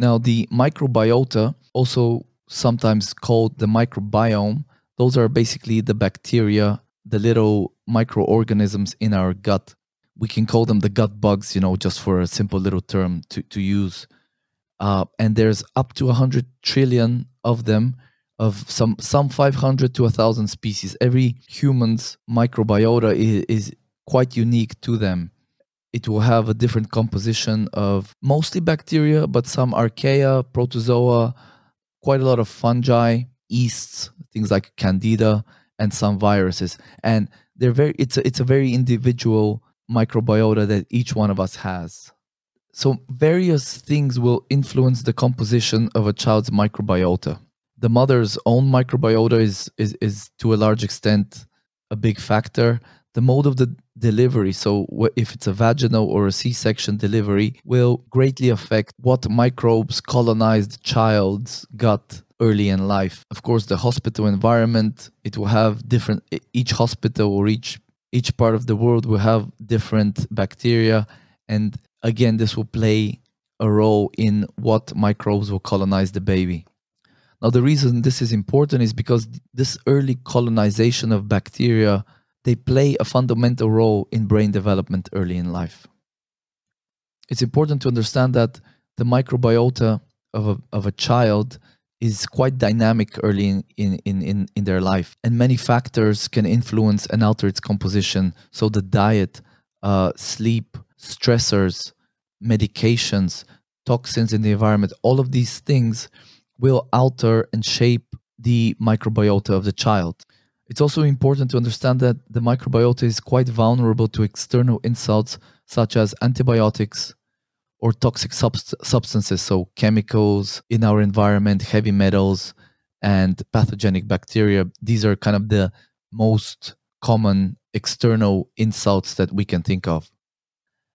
Now, the microbiota, also sometimes called the microbiome, those are basically the bacteria, the little microorganisms in our gut. We can call them the gut bugs, you know, just for a simple little term to, to use. Uh, and there's up to 100 trillion of them of some some 500 to 1000 species every human's microbiota is, is quite unique to them it will have a different composition of mostly bacteria but some archaea protozoa quite a lot of fungi yeasts things like candida and some viruses. And they're very it's a, it's a very individual microbiota that each one of us has. So various things will influence the composition of a child's microbiota. The mother's own microbiota is, is is to a large extent a big factor the mode of the delivery. So if it's a vaginal or a c-section delivery will greatly affect what microbes colonize the child's gut early in life. Of course the hospital environment it will have different each hospital or each each part of the world will have different bacteria. And again this will play a role in what microbes will colonize the baby. Now, the reason this is important is because this early colonization of bacteria they play a fundamental role in brain development early in life. It's important to understand that the microbiota of a, of a child is quite dynamic early in, in, in, in their life, and many factors can influence and alter its composition. So, the diet, uh, sleep, stressors, medications, toxins in the environment, all of these things will alter and shape the microbiota of the child. It's also important to understand that the microbiota is quite vulnerable to external insults such as antibiotics or toxic subst- substances, so chemicals in our environment, heavy metals, and pathogenic bacteria. These are kind of the most common external insults that we can think of.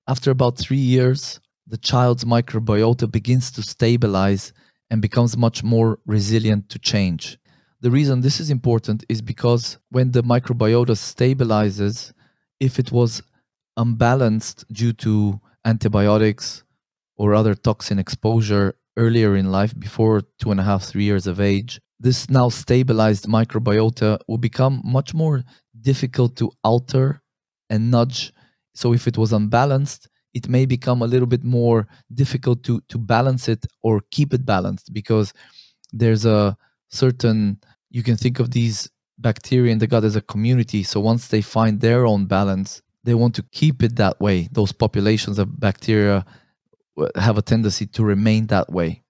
After about three years, the child's microbiota begins to stabilize and becomes much more resilient to change. The reason this is important is because when the microbiota stabilizes, if it was unbalanced due to antibiotics or other toxin exposure earlier in life, before two and a half, three years of age, this now stabilized microbiota will become much more difficult to alter and nudge. So if it was unbalanced, it may become a little bit more difficult to to balance it or keep it balanced because there's a certain you can think of these bacteria in the gut as a community. So once they find their own balance they want to keep it that way. Those populations of bacteria have a tendency to remain that way